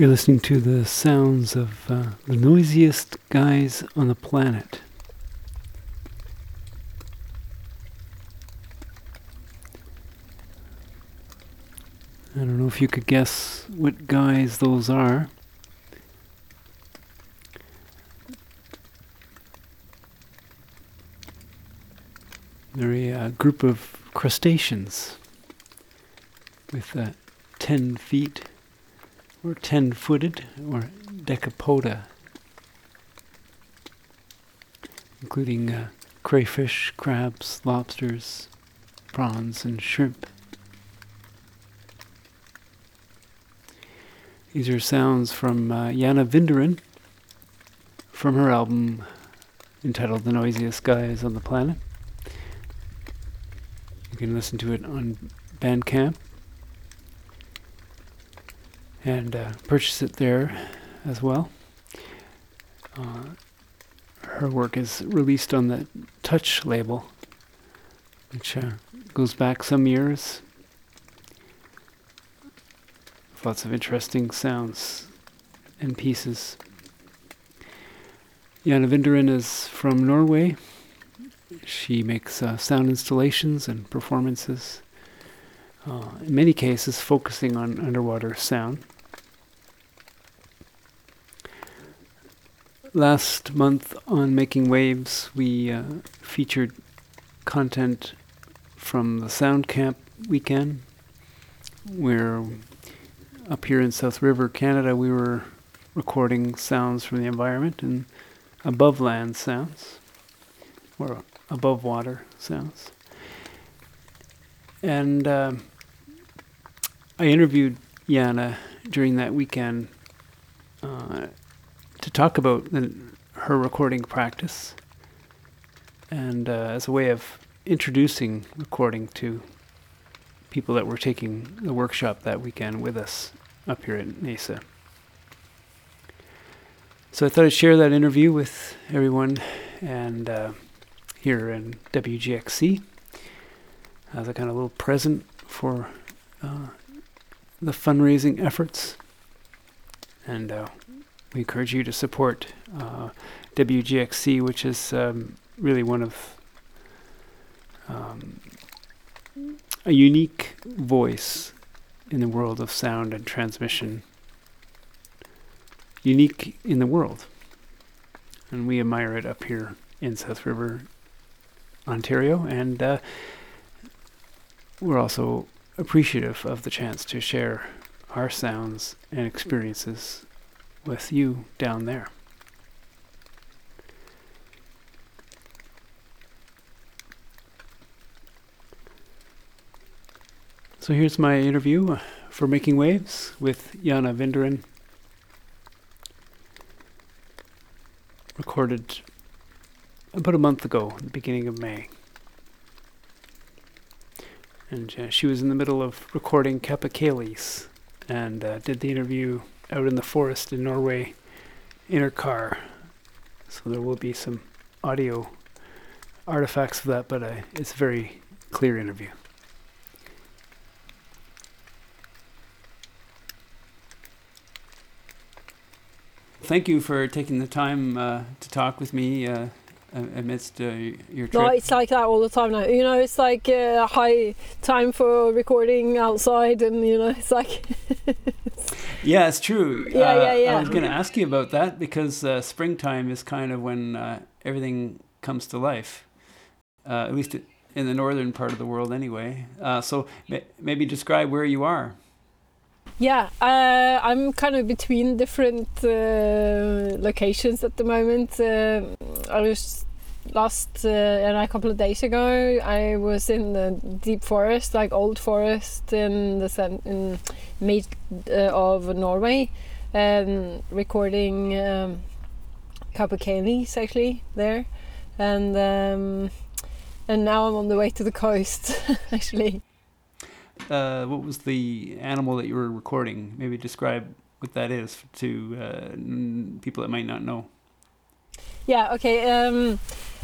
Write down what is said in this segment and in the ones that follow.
You're listening to the sounds of uh, the noisiest guys on the planet. I don't know if you could guess what guys those are. They're a uh, group of crustaceans with uh, 10 feet or 10 footed or decapoda, including uh, crayfish, crabs, lobsters, prawns, and shrimp. These are sounds from uh, Jana Winderen from her album entitled The Noisiest Guys on the Planet. You can listen to it on Bandcamp and uh, purchase it there as well. Uh, her work is released on the Touch label, which uh, goes back some years. Lots of interesting sounds and pieces. Jana Winderen is from Norway. She makes uh, sound installations and performances, uh, in many cases focusing on underwater sound. Last month on Making Waves, we uh, featured content from the Sound Camp weekend, where up here in South River, Canada, we were recording sounds from the environment and above land sounds, or above water sounds. And uh, I interviewed Jana during that weekend uh, to talk about the, her recording practice and uh, as a way of introducing recording to people that were taking the workshop that weekend with us up here at NAISA. So I thought I'd share that interview with everyone and uh, here in WGXC as a kind of little present for uh, the fundraising efforts. And uh, we encourage you to support uh, WGXC, which is um, really one of um, a unique voice in the world of sound and transmission. Unique in the world. And we admire it up here in South River, Ontario. And uh, we're also appreciative of the chance to share our sounds and experiences with you down there. So here's my interview for Making Waves with Jana Winderen. Recorded about a month ago, the beginning of May. And uh, she was in the middle of recording Capercaillies and uh, did the interview out in the forest in Norway in her car. So there will be some audio artifacts of that, but uh, it's a very clear interview. Thank you for taking the time uh, to talk with me uh, amidst uh, your trip. No, it's like that all the time now. You know, it's like uh, high time for recording outside, and you know, it's like. yeah, it's true. Yeah, uh, yeah, yeah. I was going to ask you about that because uh, springtime is kind of when uh, everything comes to life, uh, at least in the northern part of the world, anyway. Uh, so ma- maybe describe where you are. Yeah, uh, I'm kind of between different uh, locations at the moment. Uh, I was last uh, a couple of days ago. I was in the deep forest, like old forest in the in mid uh, of Norway, um, recording um, capercaillies actually there, and um, and now I'm on the way to the coast actually. Uh, what was the animal that you were recording? Maybe describe what that is to uh, people that might not know. Yeah. Okay. Um,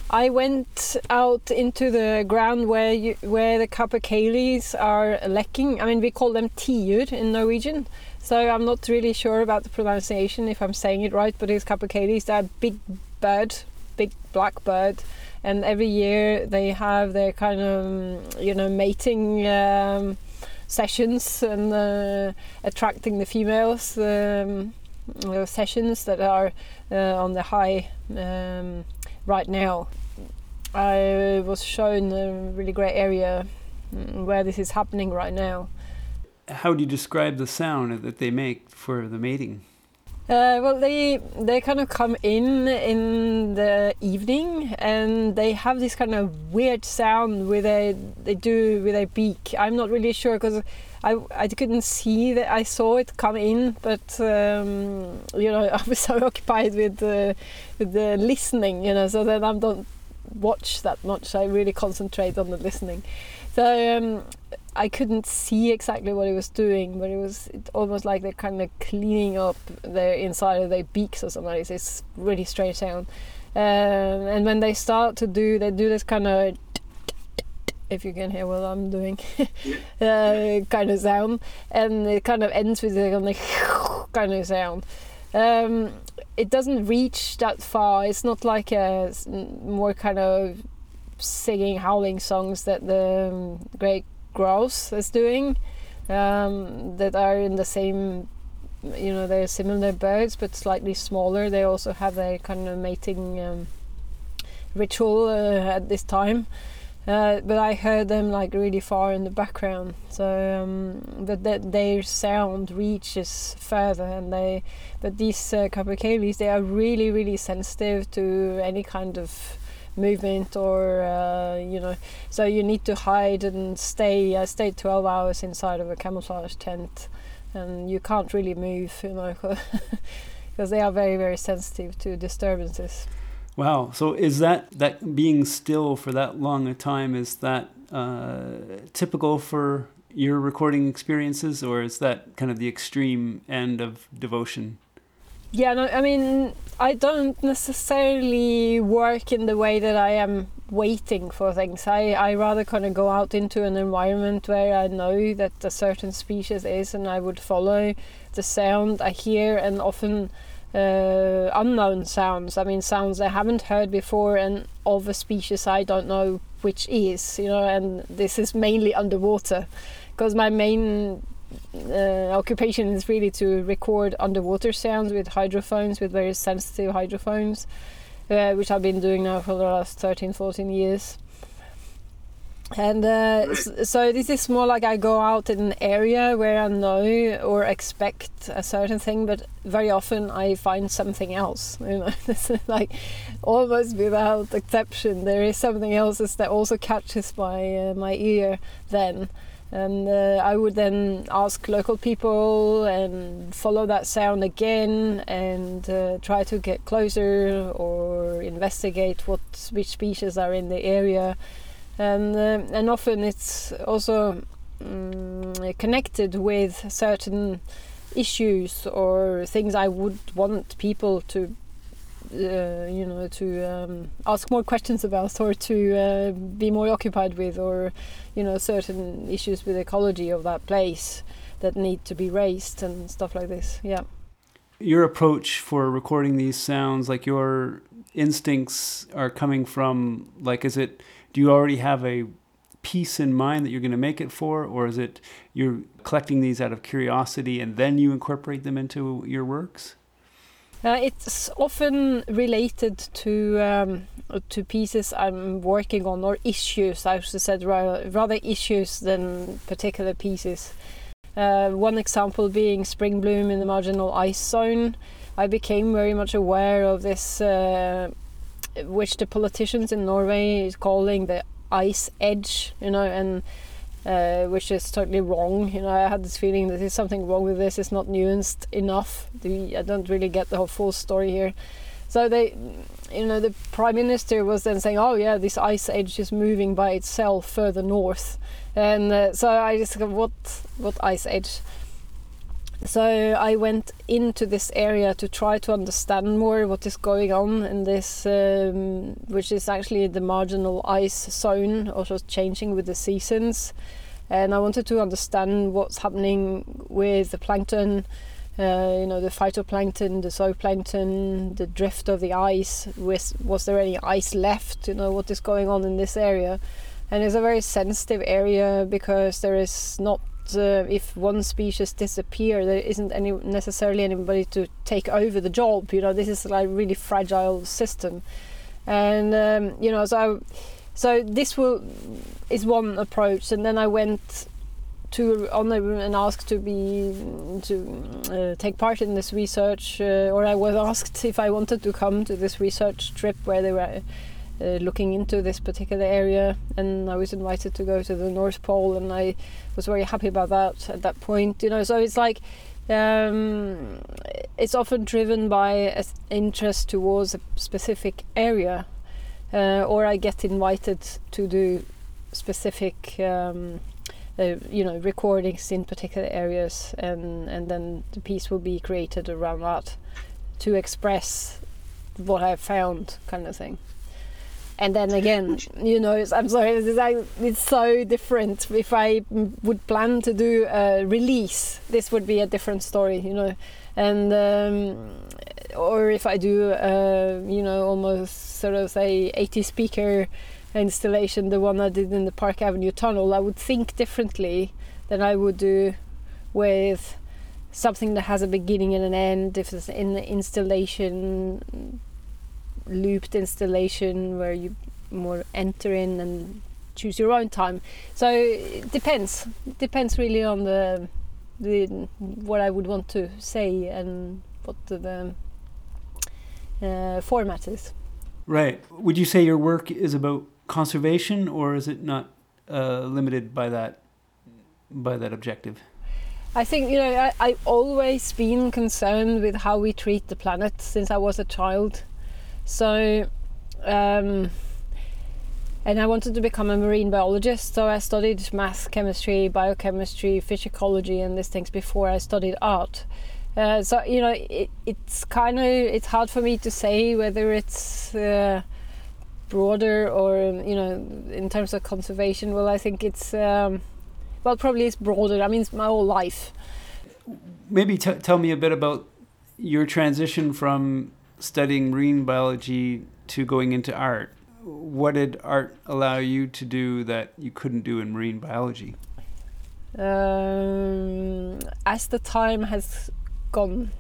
I went out into the ground where you, where the capercaillies are lekking. I mean, we call them tiur in Norwegian. So I'm not really sure about the pronunciation if I'm saying it right, but it's capercaillies. They're big bird, big black bird, and every year they have their kind of you know mating um, sessions and uh, attracting the females. Um, uh, sessions that are uh, on the high um, right now. I was shown a really great area mm, where this is happening right now. How do you describe the sound that they make for the mating? Uh, well, they they kind of come in in the evening, and they have this kind of weird sound with a they do with a beak. I'm not really sure because I I couldn't see that I saw it come in, but um, you know I was so occupied with the with the listening, you know, so then I don't watch that much. I really concentrate on the listening. So um, I couldn't see exactly what he was doing, but it was almost like they're kind of cleaning up their inside of their beaks or something. It's really strange sound. Um, and when they start to do, they do this kind of, if you can hear what I'm doing, uh, kind of sound, and it kind of ends with a kind of kind of sound. Um, it doesn't reach that far. It's not like a more kind of singing, howling songs that the um, great grouse is doing um, that are in the same you know they're similar birds but slightly smaller. They also have a kind of mating um, ritual uh, at this time. Uh, but I heard them like really far in the background. So um, but that their sound reaches further and they but these uh, capercaillies they are really really sensitive to any kind of movement or uh, you know so you need to hide and stay I stayed 12 hours inside of a camouflage tent and you can't really move you know because they are very very sensitive to disturbances. Wow. So is that that being still for that long a time is that uh, typical for your recording experiences or is that kind of the extreme end of devotion yeah, no, I mean, I don't necessarily work in the way that I am waiting for things. I, I rather kind of go out into an environment where I know that a certain species is, and I would follow the sound I hear, and often uh, unknown sounds. I mean, sounds I haven't heard before, and of a species I don't know which is, you know, and this is mainly underwater because my main uh, occupation is really to record underwater sounds with hydrophones, with very sensitive hydrophones, uh, which I've been doing now for the last 13, 14 years. And uh, so this is more like I go out in an area where I know or expect a certain thing, but very often I find something else. You know, like almost without exception, there is something else that also catches my uh, my ear then and uh, I would then ask local people and follow that sound again and uh, try to get closer or investigate what which species are in the area. And uh, and often it's also um, connected with certain issues or things I would want people to you know to um, ask more questions about or to uh, be more occupied with or you know certain issues with ecology of that place that need to be raised and stuff like this. Yeah. Your approach for recording these sounds like your instincts are coming from like is it do you already have a piece in mind that you're going to make it for or is it you're collecting these out of curiosity and then you incorporate them into your works uh, it's often related to um, to pieces I'm working on or issues. I should rather, rather issues than particular pieces. Uh, one example being spring bloom in the marginal ice zone. I became very much aware of this, uh, which the politicians in Norway is calling the ice edge. You know, and uh, which is totally wrong. You know, I had this feeling that there's something wrong with this. It's not nuanced enough. I don't really get the whole full story here. So they, you know, the prime minister was then saying, "Oh yeah, this ice age is moving by itself further north," and uh, so I just go, "What? What ice edge?" So I went into this area to try to understand more what is going on in this, um, which is actually the marginal ice zone, also changing with the seasons. And I wanted to understand what's happening with the plankton, uh, you know, the phytoplankton, the zooplankton, the drift of the ice. Was, was there any ice left? You know, what is going on in this area? And it's a very sensitive area because there is not uh, if one species disappear, there isn't any necessarily anybody to take over the job. You know, this is like a really fragile system, and um, you know, so so this will is one approach, and then I went to on the and asked to be to uh, take part in this research, uh, or I was asked if I wanted to come to this research trip where they were uh, looking into this particular area, and I was invited to go to the North Pole, and I was very happy about that at that point. You know, so it's like um, it's often driven by an interest towards a specific area, uh, or I get invited to do specific. Um, uh, you know recordings in particular areas and and then the piece will be created around that to express what I've found kind of thing and then again you know i'm sorry it's, like, it's so different. If i would plan to do a release this would be a different story you know. And um, or if i do uh, you know almost sort of say 80 speaker installation the one i did in the park avenue tunnel i would think differently than i would do with something that has a beginning and an end. If it's in the installation looped installation where you more enter in and choose your own time. So it depends. It depends really on the the what I would want to say and what the, the uh, format is. Right. Would you say your work is about conservation, or is it not uh, limited by that by that objective? I think you know I, I've always been concerned with how we treat the planet since I was a child. So, um, and I wanted to become a marine biologist. So I studied math, chemistry, biochemistry, fish ecology, and these things before I studied art. Uh, so you know, it, it's kind of it's hard for me to say whether it's uh, broader or you know in terms of conservation. Well, I think it's um, well probably it's broader. I mean, it's my whole life. Maybe t- tell me a bit about your transition from studying marine biology to going into art, what did art allow you to do that you couldn't do in marine biology? Um, as the time has gone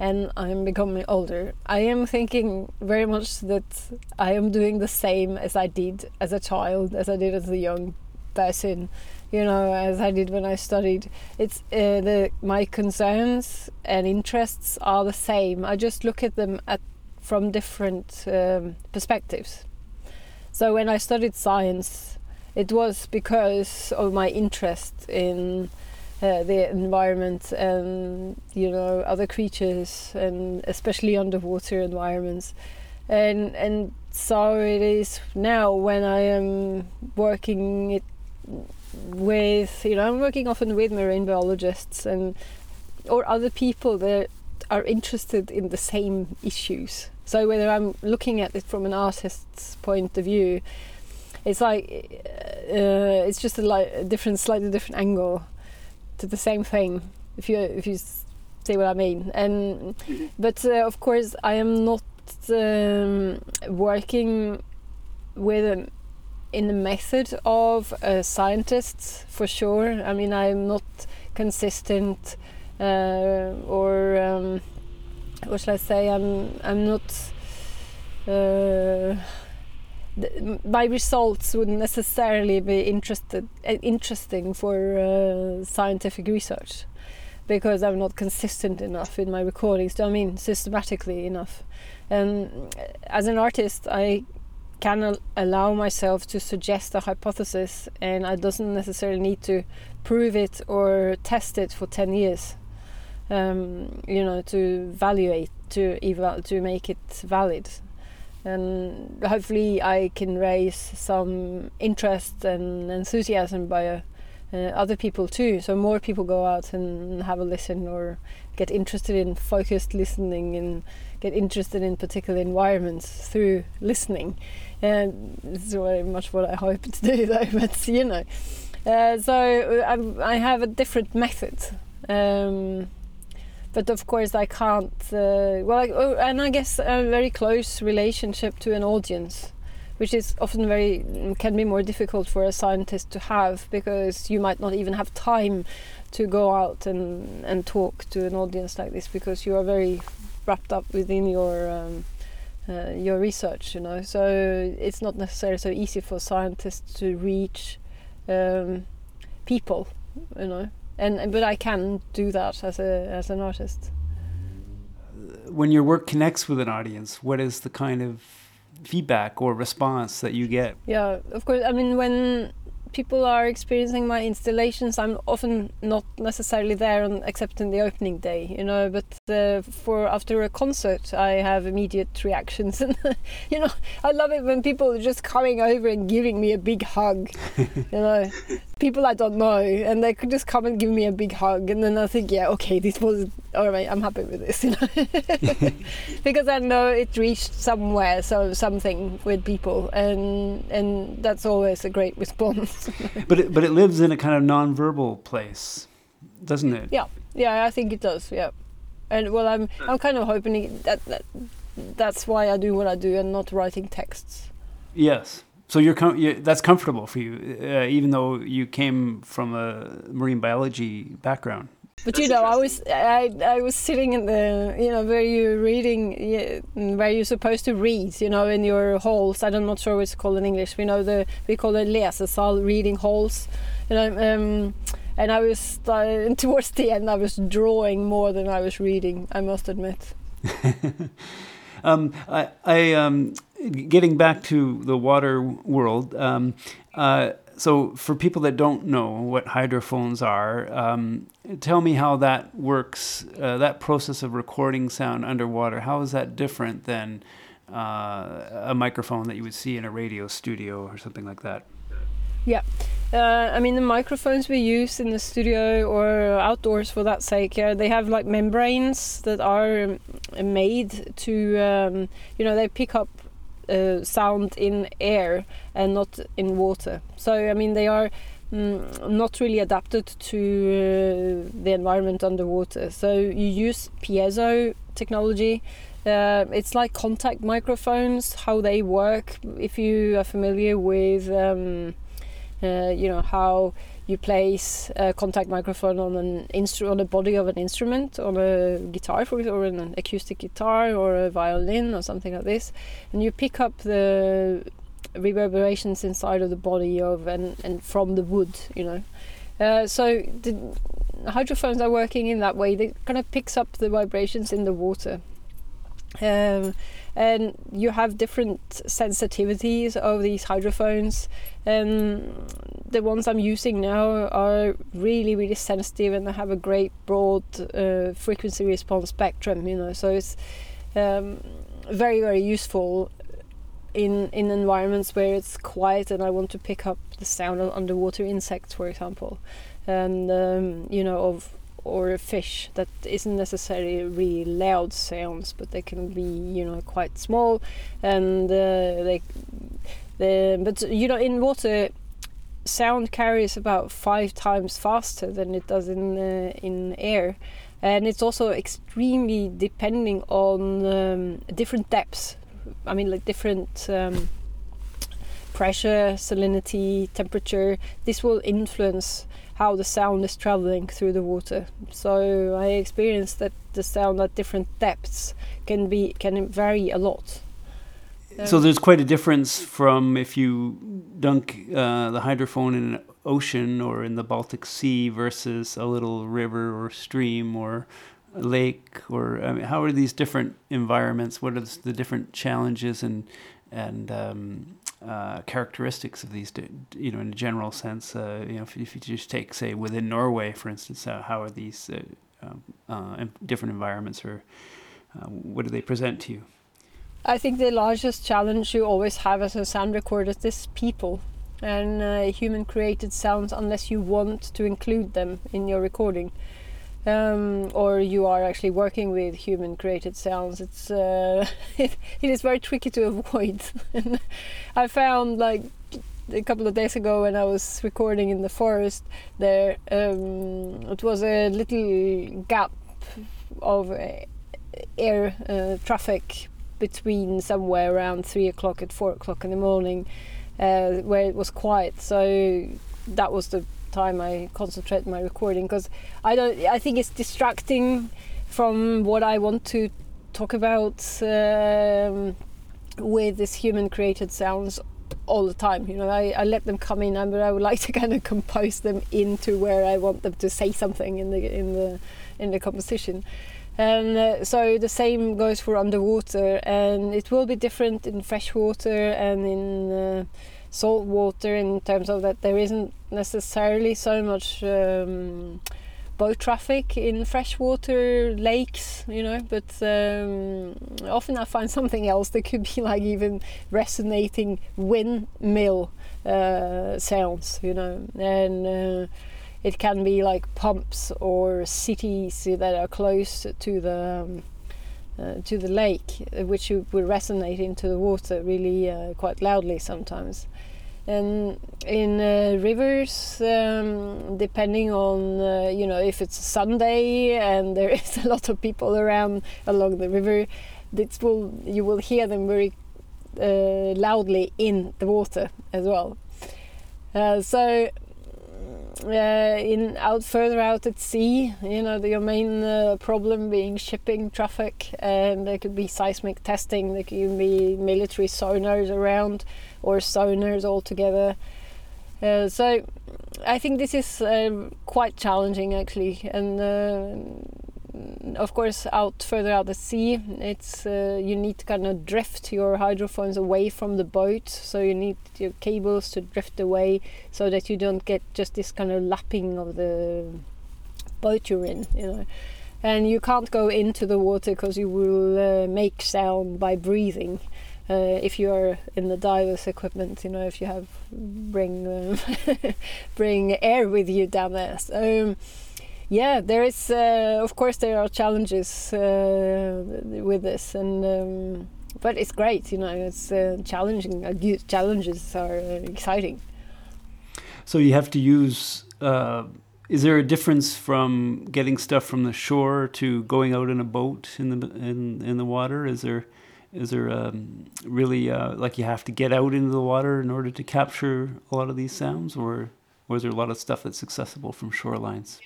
and I'm becoming older, I am thinking very much that I am doing the same as I did as a child, as I did as a young person you know, as I did when I studied. It's uh, the my concerns and interests are the same. I just look at them at from different um, perspectives. So when I studied science, it was because of my interest in uh, the environment and you know other creatures and especially underwater environments and and so it is now when I am working it with you know I'm working often with marine biologists and or other people that are interested in the same issues. So whether I'm looking at it from an artist's point of view, it's like uh, it's just a, li- a different, slightly different angle to the same thing. If you if you see what I mean, and but uh, of course I am not um, working with an in the method of uh, scientists for sure. I mean, I'm not consistent uh, or um, what shall I say? I'm I'm not. Uh, my results wouldn't necessarily be interested uh, interesting for uh, scientific research because I'm not consistent enough in my recordings. I mean, systematically enough. And as an artist, I can allow myself to suggest a hypothesis and I doesn't necessarily need to prove it or test it for 10 years um, you know to evaluate to eval to make it valid and hopefully I can raise some interest and enthusiasm by a uh, other people too. So more people go out and have a listen or get interested in focused listening and get interested in particular environments through listening. And this is very much what I hope to do, though. But you know, uh, so I, I, have a different method. Um, but of course, I can't. Uh, well, I, oh, and I guess a very close relationship to an audience which is often very can be more difficult for a scientist to have because you might not even have time to go out and and talk to an audience like this because you are very wrapped up within your um, uh, your research you know so it's not necessarily so easy for scientists to reach um, people you know and but I can do that as a as an artist when your work connects with an audience what is the kind of feedback or response that you get? Yeah, of course. I mean, when people are experiencing my installations, I'm often not necessarily there on, except in the opening day, you know. But uh, for after a concert, I have immediate reactions, and you know, I love it when people are just coming over and giving me a big hug, you know, people I don't know, and they could just come and give me a big hug, and then I think, yeah, okay, this was all right. I'm happy with this, you know, because I know it reached somewhere, so something with people, and and that's always a great response. but it, but it lives in a kind of non-verbal place, doesn't it? Yeah, yeah, I think it does. Yeah, and well, I'm I'm kind of hoping that, that that's why I do what I do and not writing texts. Yes. So you're, com- you're, that's comfortable for you, uh, even though you came from a marine biology background. But you know, I was I, I was sitting in the you know where you're reading where you're supposed to read you know in your halls. I'm not sure what it's called in English. We know the we call it lesesal reading halls, you know. Um, and I was uh, towards the end, I was drawing more than I was reading. I must admit. um, I, I um, getting back to the water world, um, uh, so for people that don't know what hydrophones are, um, tell me how that works. Uh, that process of recording sound underwater, how is that different than uh, a microphone that you would see in a radio studio or something like that? Yeah, uh, I mean the microphones we use in the studio or outdoors, for that sake, yeah, they have like membranes that are made to, um, you know, they pick up uh, sound in air and not in water. So I mean they are mm, not really adapted to uh, the environment underwater. So you use piezo technology. Uh, it's like contact microphones, how they work. If you are familiar with, um, uh, you know how you place a contact microphone on an instru- on the body of an instrument, on a guitar, for or an acoustic guitar or a violin or something like this, and you pick up the reverberations inside of the body of and, and from the wood, you know. Uh, so the hydrophones are working in that way. They kind of picks up the vibrations in the water. Um, and you have different sensitivities of these hydrophones. Um, the ones I'm using now are really, really sensitive and they have a great broad uh, frequency response spectrum, you know, so it's um, very, very useful in, in environments where it's quiet and I want to pick up the sound of underwater insects, for example, and, um, you know, of or a fish that isn't necessarily really loud sounds, but they can be you know quite small, and uh, they, the but you know in water, sound carries about five times faster than it does in uh, in air, and it's also extremely depending on um, different depths. I mean, like different. Um, pressure, salinity, temperature, this will influence how the sound is traveling through the water. So I experienced that the sound at different depths can be can vary a lot. So there's quite a difference from if you dunk uh, the hydrophone in an ocean or in the Baltic Sea versus a little river or stream or lake or I mean, how are these different environments? What are the different challenges and and um, uh, characteristics of these, you know, in a general sense. Uh, you know, if, if, you just take, say, within Norway, for instance, uh, how are these uh, um, uh, different environments, or uh, what do they present to you? I think the largest challenge you always have as a sound recorder is people. and human created sounds unless you want to include them in your recording. Um, or you are actually working with human created sounds. It's uh, it, it is very tricky to avoid. I found like a couple of days ago when I was recording in the forest there, um, it was a little gap of air uh, traffic between somewhere around three o'clock and four o'clock in the morning uh, where it was quiet. So that was the time I concentrate my recording because I don't. I think it's distracting from what I want to talk about um, with this human created sounds all the time. You know, I, I let them come in, but I would like to kind of compose them into where I want them to say something in the in the in the composition. And uh, so the same goes for underwater, and it will be different in freshwater and in uh, salt water in terms of that there isn't necessarily so much um, boat traffic in freshwater lakes, you know, but um, often I find something else that could be like even resonating windmill uh, sounds, you know, and uh, it can be like pumps or cities that are close to the um, uh, to the lake, which will resonate into the water really uh, quite loudly sometimes. And in uh, rivers, um, depending on uh, you know if it's Sunday and there is a lot of people around along the river, this will you will hear them very uh, loudly in the water as well. Uh, so uh, in out further out at sea, you know, the, your main uh, problem being shipping traffic, and there could be seismic testing, there could be military sonars around, or sonars altogether. Uh, so I think this is uh, quite challenging actually, and uh, of course out further out at sea, it's uh, you need to kind of drift your hydrophones away from the boat, so you need your cables to drift away so that you don't get just this kind of lapping of the boat you're in, you know. And you can't go into the water because you will uh, make sound by breathing uh, if you are in the divers equipment, you know, if you have bring um, bring air with you down there. Um, yeah, there is, uh, of course, there are challenges uh, with this, and um, but it's great, you know, it's uh, challenging. Uh, challenges are exciting. So you have to use. Uh, is there a difference from getting stuff from the shore to going out in a boat in the in in the water? Is there is there um, really uh, like you have to get out into the water in order to capture a lot of these sounds, or or is there a lot of stuff that's accessible from shorelines?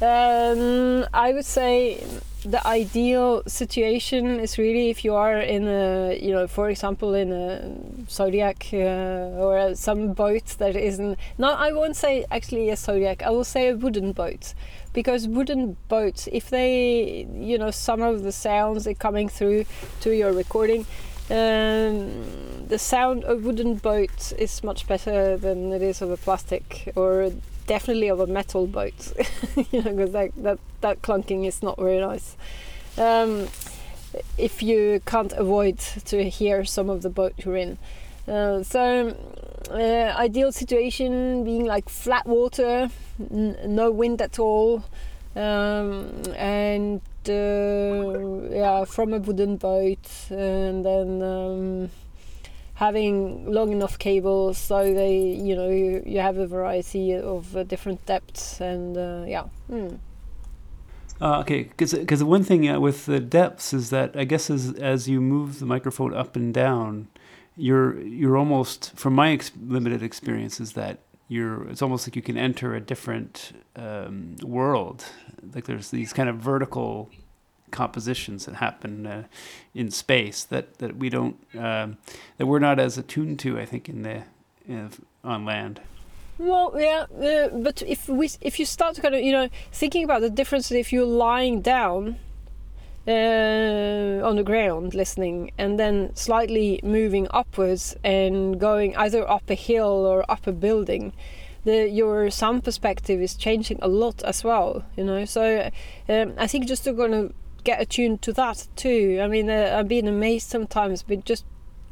Um, I would say the ideal situation is really if you are in a, you know, for example, in a Zodiac uh, or some boat that isn't. No, I won't say actually a Zodiac. I will say a wooden boat because wooden boats, if they, you know, some of the sounds are coming through to your recording, um, the sound of wooden boat is much better than it is of a plastic or definitely of a metal boat, you know, because that, that that clunking is not very nice. Um, if you can't avoid to hear some of the boat you're in. Uh, so uh, ideal situation being like flat water, no wind at all, um, and uh, yeah, from a wooden boat, and then um, having long enough cables so they, you know, you, you have a variety of uh, different depths, and uh, yeah. Mm. Uh, okay, because one thing uh, with the depths is that I guess as as you move the microphone up and down, you're you're almost from my ex- limited experience is that you're it's almost like you can enter a different um, world like there's these kind of vertical compositions that happen uh, in space that that we don't um, that we're not as attuned to I think in the in, on land. Well, yeah, uh, but if we if you start to kind of you know thinking about the difference if you're lying down uh, on the ground listening and then slightly moving upwards and going either up a hill or up a building the your sound perspective is changing a lot as well you know? So um, i think just to kind of get attuned to that too. I mean uh, i've been amazed sometimes with just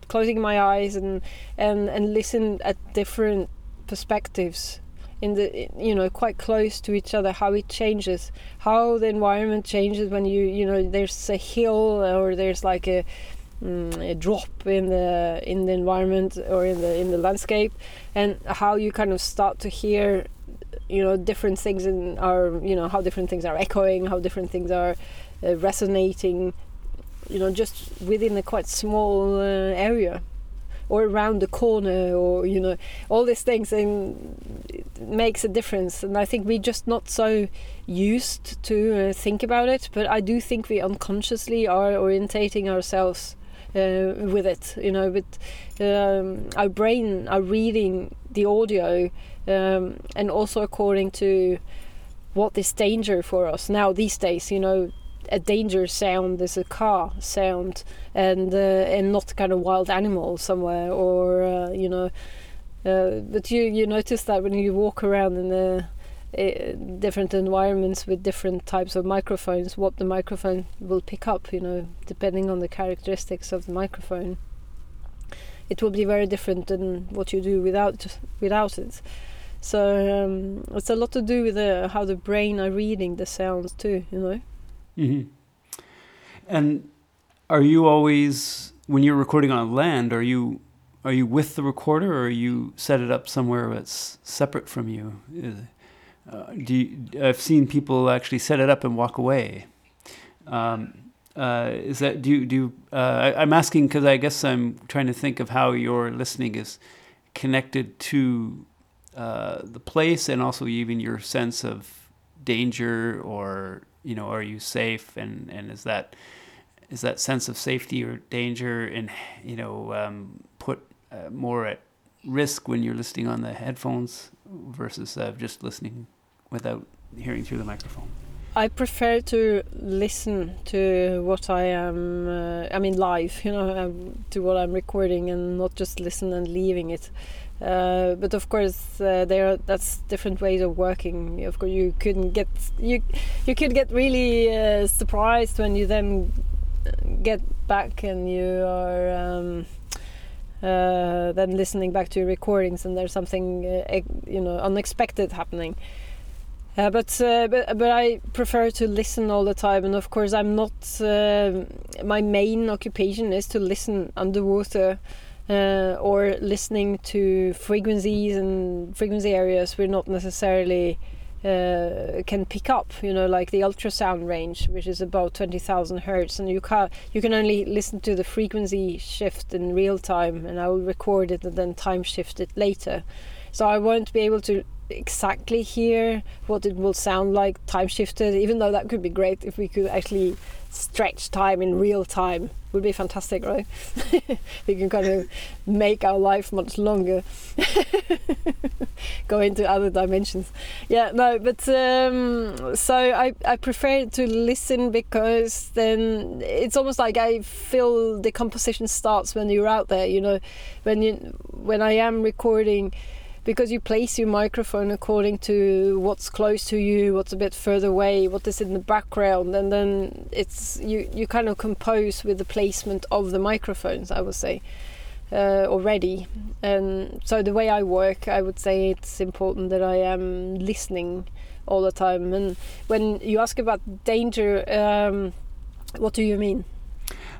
closing my eyes and and and listen at different perspectives in the you know quite close to each other how it changes how the environment changes when you you know there's a hill or there's like a, mm, a drop in the in the environment or in the in the landscape and how you kind of start to hear you know different things in our you know how different things are echoing how different things are uh, resonating you know just within a quite small uh, area or around the corner or you know all these things and it makes a difference. And i think we're just not so used to uh, think about it but i do think we unconsciously are orientating ourselves uh, with it you know with um, our brain are reading the audio um, and also according to what is danger for us now these days you know a danger sound is a car sound and uh, and not kind of wild animal somewhere or uh, you know uh, but you you notice that when you walk around in the different environments with different types of microphones what the microphone will pick up you know depending on the characteristics of the microphone it will be very different than what you do without without it. So um, it's a lot to do with how the brain are reading the sounds too you know Mm-hmm. And are you always when you're recording on land? Are you are you with the recorder, or are you set it up somewhere that's separate from you? Uh, do you, I've seen people actually set it up and walk away. Um, uh, is that do you, do you, uh, I, am asking because I guess I'm trying to think of how your listening is connected to uh, the place and also even your sense of danger or you know, are you safe? And, and is that is that sense of safety or danger and you know um, put uh, more at risk when you're listening on the headphones versus uh, just listening without hearing through the microphone? I prefer to listen to what I am, uh, I mean, live, you know, um, to what I'm recording and not just listen and leaving it. Uh, but of course, uh, there are, that's different ways of working. Of course, you couldn't get you you could get really uh, surprised when you then get back and you are um, uh, then listening back to your recordings and there's something uh, you know unexpected happening. Uh, but, uh, but but I prefer to listen all the time, and of course I'm not. Uh, my main occupation is to listen underwater uh, or listening to frequencies and frequency areas we're not necessarily uh, can pick up. You know, like the ultrasound range, which is about twenty thousand hertz, and you can you can only listen to the frequency shift in real time, and I will record it and then time shift it later. So I won't be able to exactly hear what it will sound like time shifted even though that could be great if we could actually stretch time in real time. Would be fantastic right? We can kind of make our life much longer. Go into other dimensions. Yeah no but um, so I, I prefer to listen because then it's almost like I feel the composition starts when you're out there you know? When you when I am recording because you place your microphone according to what's close to you, what's a bit further away, what is in the background, and then it's you you kind of compose with the placement of the microphones. I would say uh, already, and so the way I work, I would say it's important that I am listening all the time. And when you ask about danger, um, what do you mean?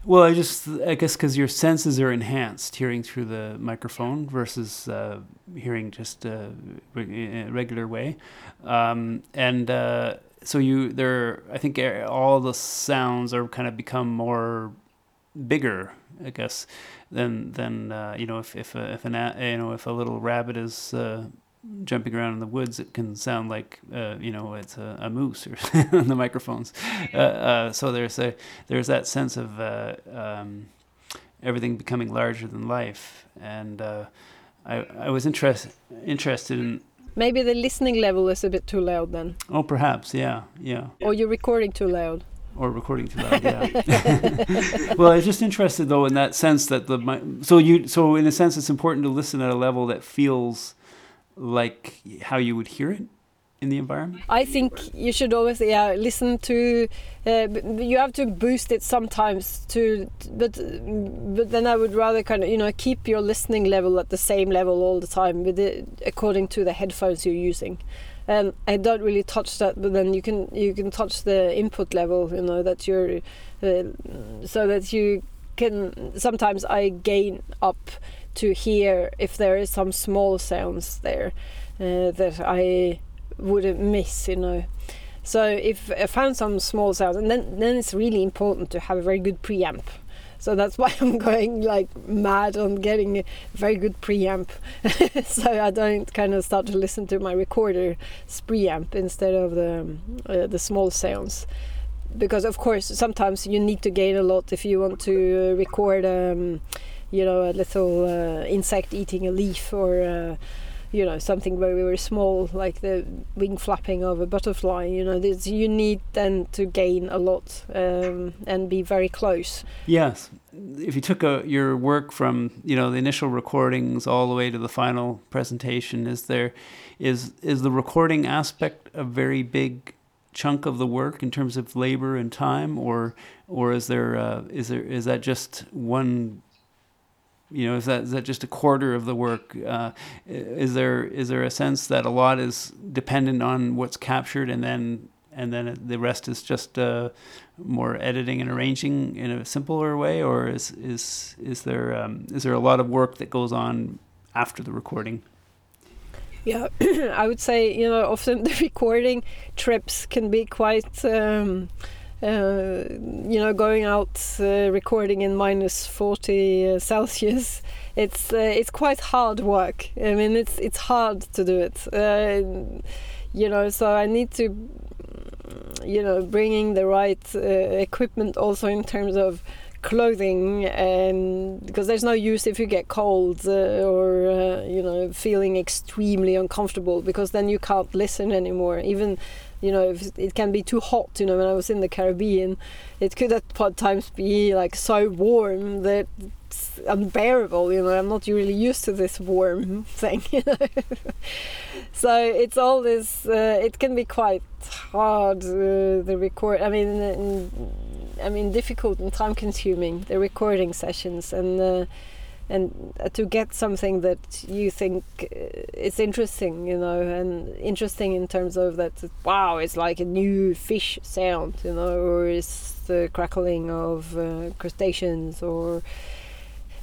Well, I just, I guess, because your senses are enhanced hearing through the microphone versus uh, hearing just uh, a regular way, um, and uh, so you there. I think all the sounds are kind of become more bigger, I guess, than than uh, you know if if a, if an you know if a little rabbit is uh, jumping around in the woods, it can sound like uh, you know it's a, a moose or on the microphones. Uh, uh, so there's a there's that sense of uh, um, everything becoming larger than life, and uh, I I was interested interested in. Maybe the listening level is a bit too loud then. Oh, perhaps, yeah, yeah. Or you're recording too loud. Or recording too loud, yeah. well, I was just interested though in that sense that the so you so in a sense it's important to listen at a level that feels like how you would hear it in the environment? I think you should always yeah listen to. Uh, you have to boost it sometimes to, but but then I would rather kind of you know keep your listening level at the same level all the time with it according to the headphones you're using. And I don't really touch that, but then you can you can touch the input level, you know that you're, uh, so that you can. Sometimes I gain up to hear if there is some small sounds there uh, that I wouldn't miss, you know. So if I found some small sounds, and then then it's really important to have a very good preamp. So that's why I'm going like mad on getting a very good preamp, so I don't kind of start to listen to my recorder's preamp instead of the uh, the small sounds, because of course sometimes you need to gain a lot if you want to record, um, you know, a little uh, insect eating a leaf or. Uh, you know something very very small like the wing flapping of a butterfly you know this, you need then to gain a lot um, and be very close yes if you took a, your work from you know the initial recordings all the way to the final presentation is there is is the recording aspect a very big chunk of the work in terms of labor and time or or is there uh, is there is that just one you know is that is that just a quarter of the work? Uh, is there is there a sense that a lot is dependent on what's captured and then and then the rest is just uh, more editing and arranging in a simpler way? Or is is is there um, is there a lot of work that goes on after the recording? Yeah i would say you know often the recording trips can be quite um, uh, you know, going out uh, recording in minus 40 uh, Celsius, it's uh, it's quite hard work. I mean, it's it's hard to do it. Uh, you know, so I need to, you know, bringing the right equipment also in terms of clothing and because there's no use if you get cold or you know feeling extremely uncomfortable because then you can't listen anymore even you know it can be too hot you know when i was in the caribbean it could at times be like so warm that it's unbearable you know i'm not really used to this warm thing you know. So it's all this uh, it can be quite hard uh, the record i mean i mean difficult and time consuming the recording sessions and uh, and uh, to get something that you think uh, is interesting, you know, and interesting in terms of that, wow, it's like a new fish sound, you know, or it's the crackling of uh, crustaceans, or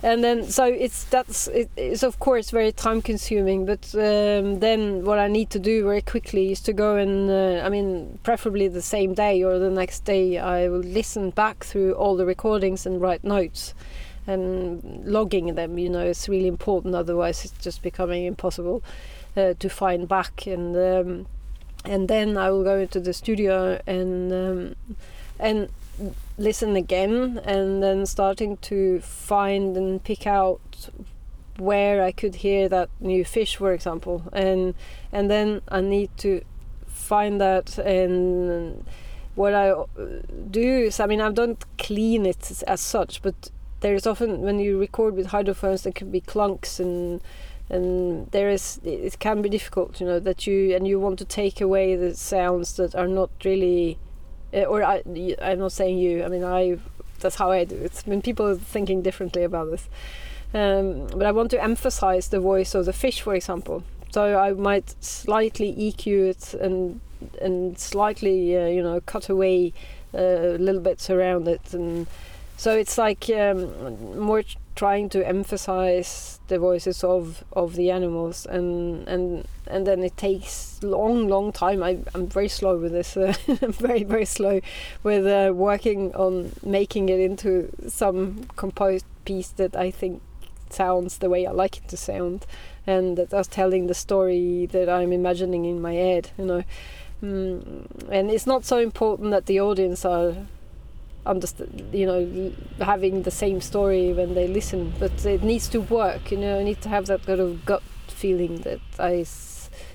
and then so it's that's it is of course very time consuming but um, then what i need to do very quickly is to go and uh, i mean preferably the same day or the next day i will listen back through all the recordings and write notes and logging them you know is really important otherwise it's just becoming impossible uh, to find back. And um, and then I will go into the studio and um, and listen again and then starting to find and pick out where I could hear that new fish for example. And and then I need to find that. And what I uh, do is I mean I don't clean it as such but there's often when you record with hydrophones there can be clunks and and there is it can be difficult you know that you and you want to take away the sounds that are not really uh, or I, I'm not saying you I mean I that's how I do it. When people are thinking differently about this. Um, but I want to emphasize the voice of the fish for example. So I might slightly EQ it and and slightly uh, you know cut away uh, little bits around it and so it's like um, more trying to emphasize the voices of of the animals and and and then it takes long long time. I, i'm very slow with this uh, very very slow with uh, working on making it into some composed piece that i think sounds the way i like it to sound and that that's telling the story that i'm imagining in my head you know. Mm, and it's not so important that the audience are understand you know having the same story when they listen. But it needs to work you know I need to have that kind of gut feeling that I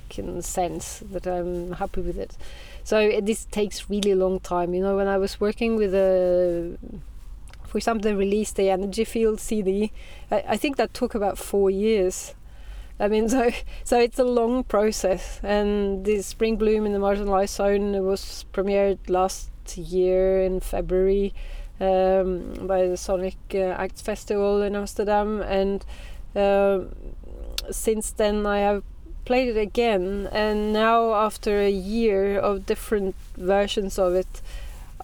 can sense that I'm happy with it. So it, this takes really long time you know when I was working with a for example they released the energy field CD I, I think that took about four years. I mean, so so it's a long process, and the Spring Bloom in the marginal ice zone was premiered last year in February um, by the Sonic uh, Acts Festival in Amsterdam, and uh, since then I have played it again, and now after a year of different versions of it,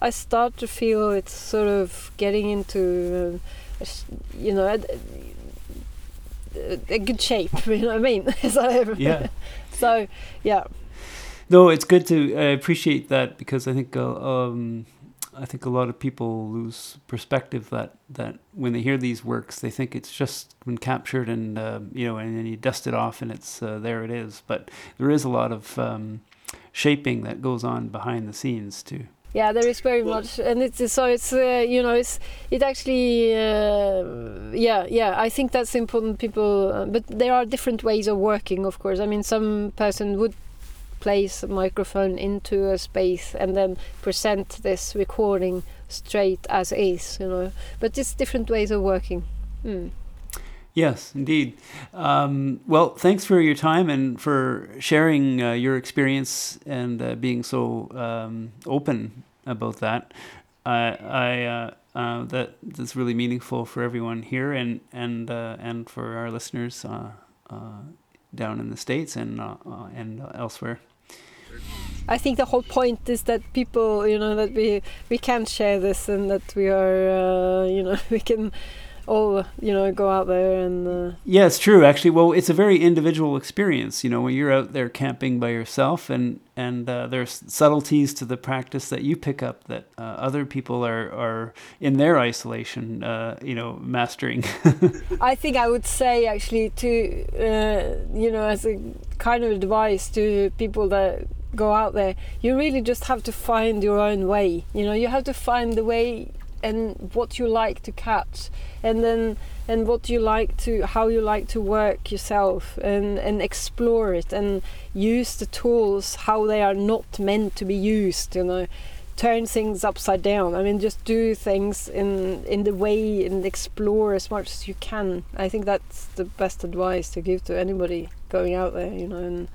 I start to feel it's sort of getting into, uh, you know, a, a, good shape. You know what I mean? so, yeah. So yeah. No, it's good to I appreciate that because I think uh, um, I think a lot of people lose perspective that that when they hear these works, they think it's just been captured and uh, you know, and then you dust it off and it's uh, there it is. But there is a lot of um, shaping that goes on behind the scenes too. Yeah, there is very much, and it's so it's uh, you know it's it actually uh, yeah yeah I think that's important. People, uh, but there are different ways of working, of course. I mean, some person would place a microphone into a space and then present this recording straight as is, you know. But it's different ways of working. Mm. Yes, indeed. Um, well, thanks for your time and for sharing uh, your experience and uh, being so um, open about that. I, I uh, uh that that's really meaningful for everyone here and and uh, and for our listeners uh, down in the states and and elsewhere. I think the whole point is that people, you know, that we we can share this and that we are, uh, you know, we can all, you know, go out there and. Uh, yeah, it's true. Actually, well, it's a very individual experience. You know, when you're out there camping by yourself, and and uh, there's subtleties to the practice that you pick up that uh, other people are are in their isolation, uh, you know, mastering. I think I would say actually to, uh, you know, as a kind of advice to people that go out there, you really just have to find your own way. You know, you have to find the way and what you like to catch, and then and what you like to how you like to work yourself, and and explore it and use the tools how they are not meant to be used. You know. Turn things upside down. I mean, just do things in in the way and explore as much as you can. I think that's the best advice to give to anybody going out there, you know, and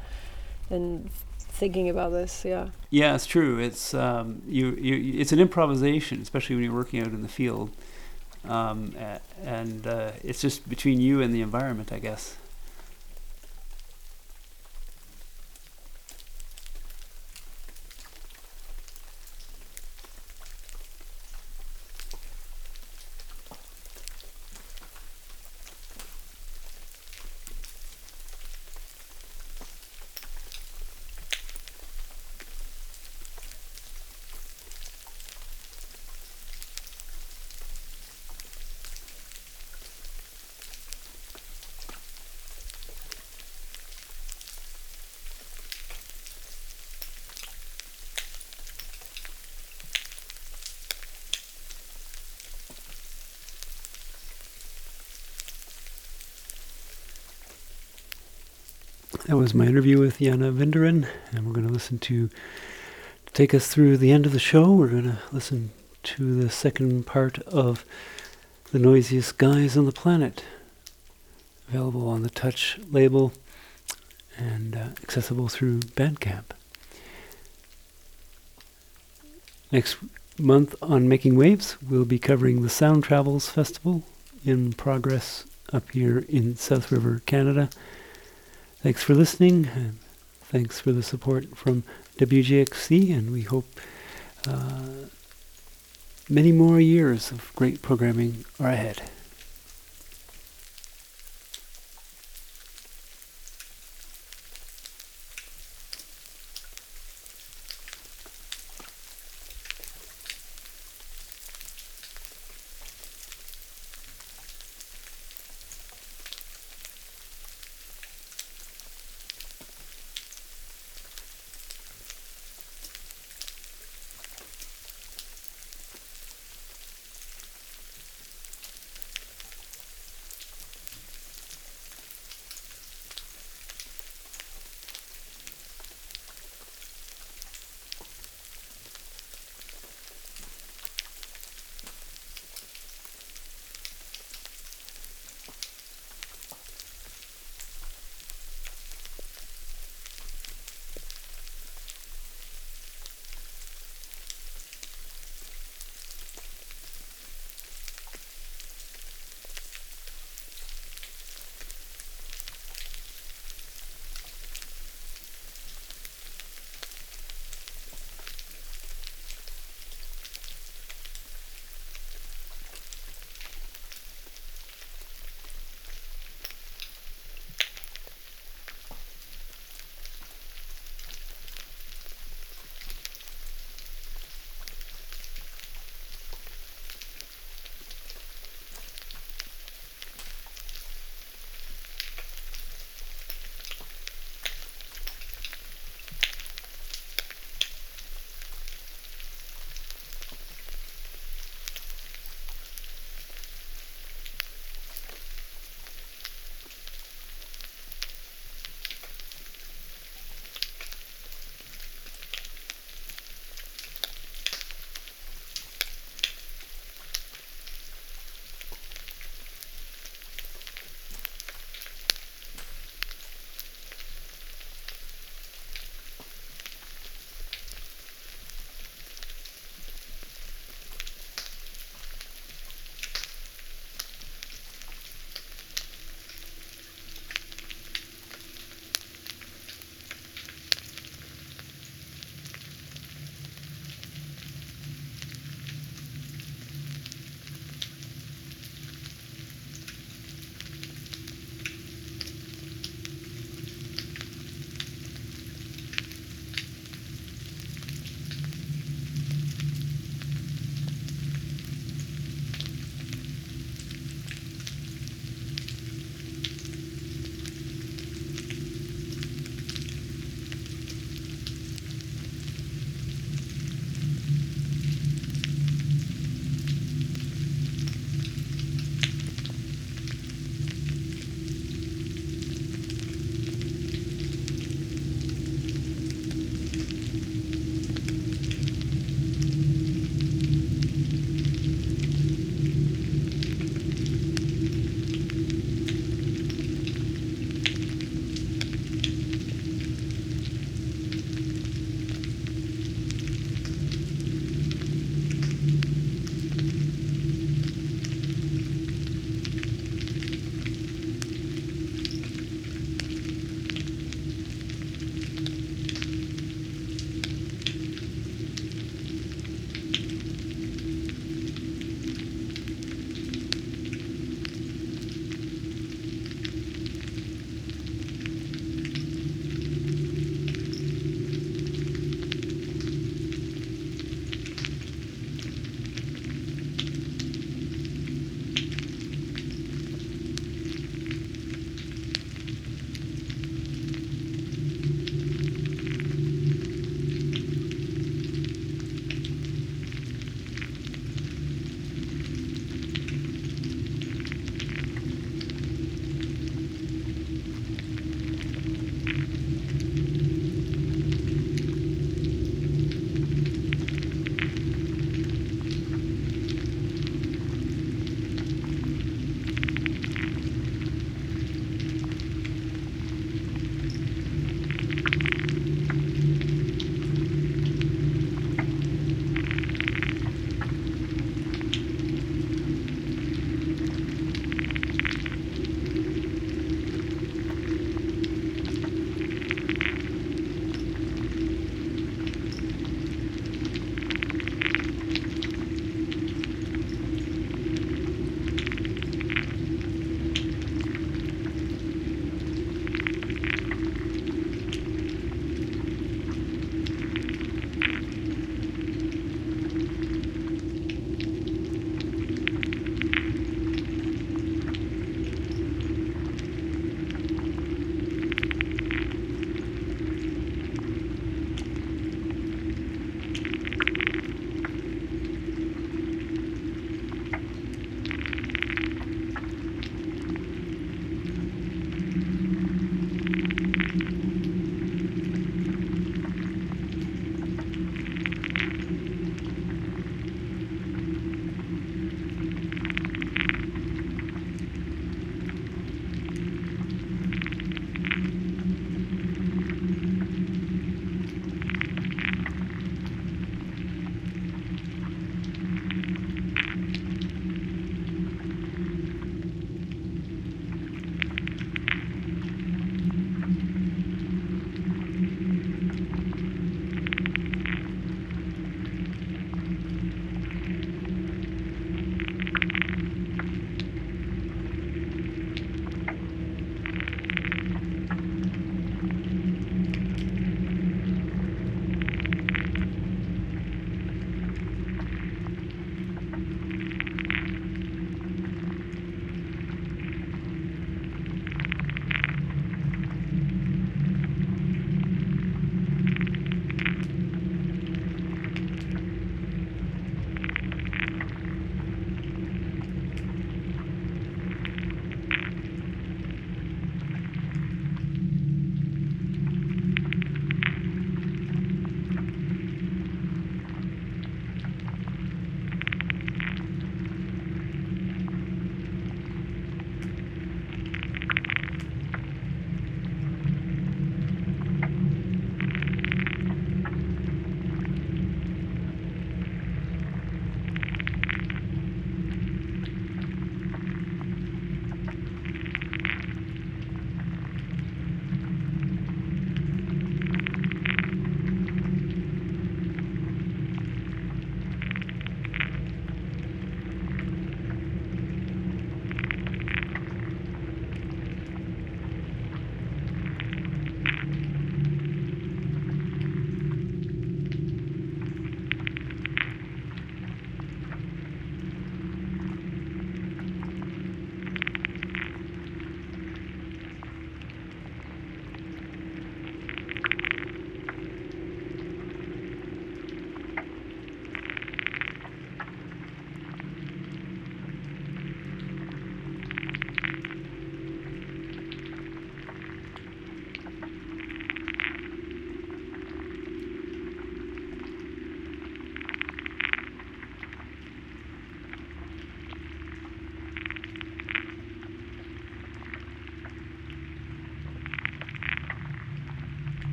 and thinking about this. Yeah. Yeah, it's true. It's um, you, you. It's an improvisation, especially when you're working out in the field, um, and uh, it's just between you and the environment, I guess. That was my interview with Jana Winderen, and we're going to listen to, to take us through the end of the show. We're going to listen to the second part of The Noisiest Guys on the Planet, available on the Touch label and uh, accessible through Bandcamp. Next month on Making Waves, we'll be covering the Sound Travels Festival in progress up here in South River, Canada. Thanks for listening. And thanks for the support from WGXC, and we hope uh, many more years of great programming are ahead.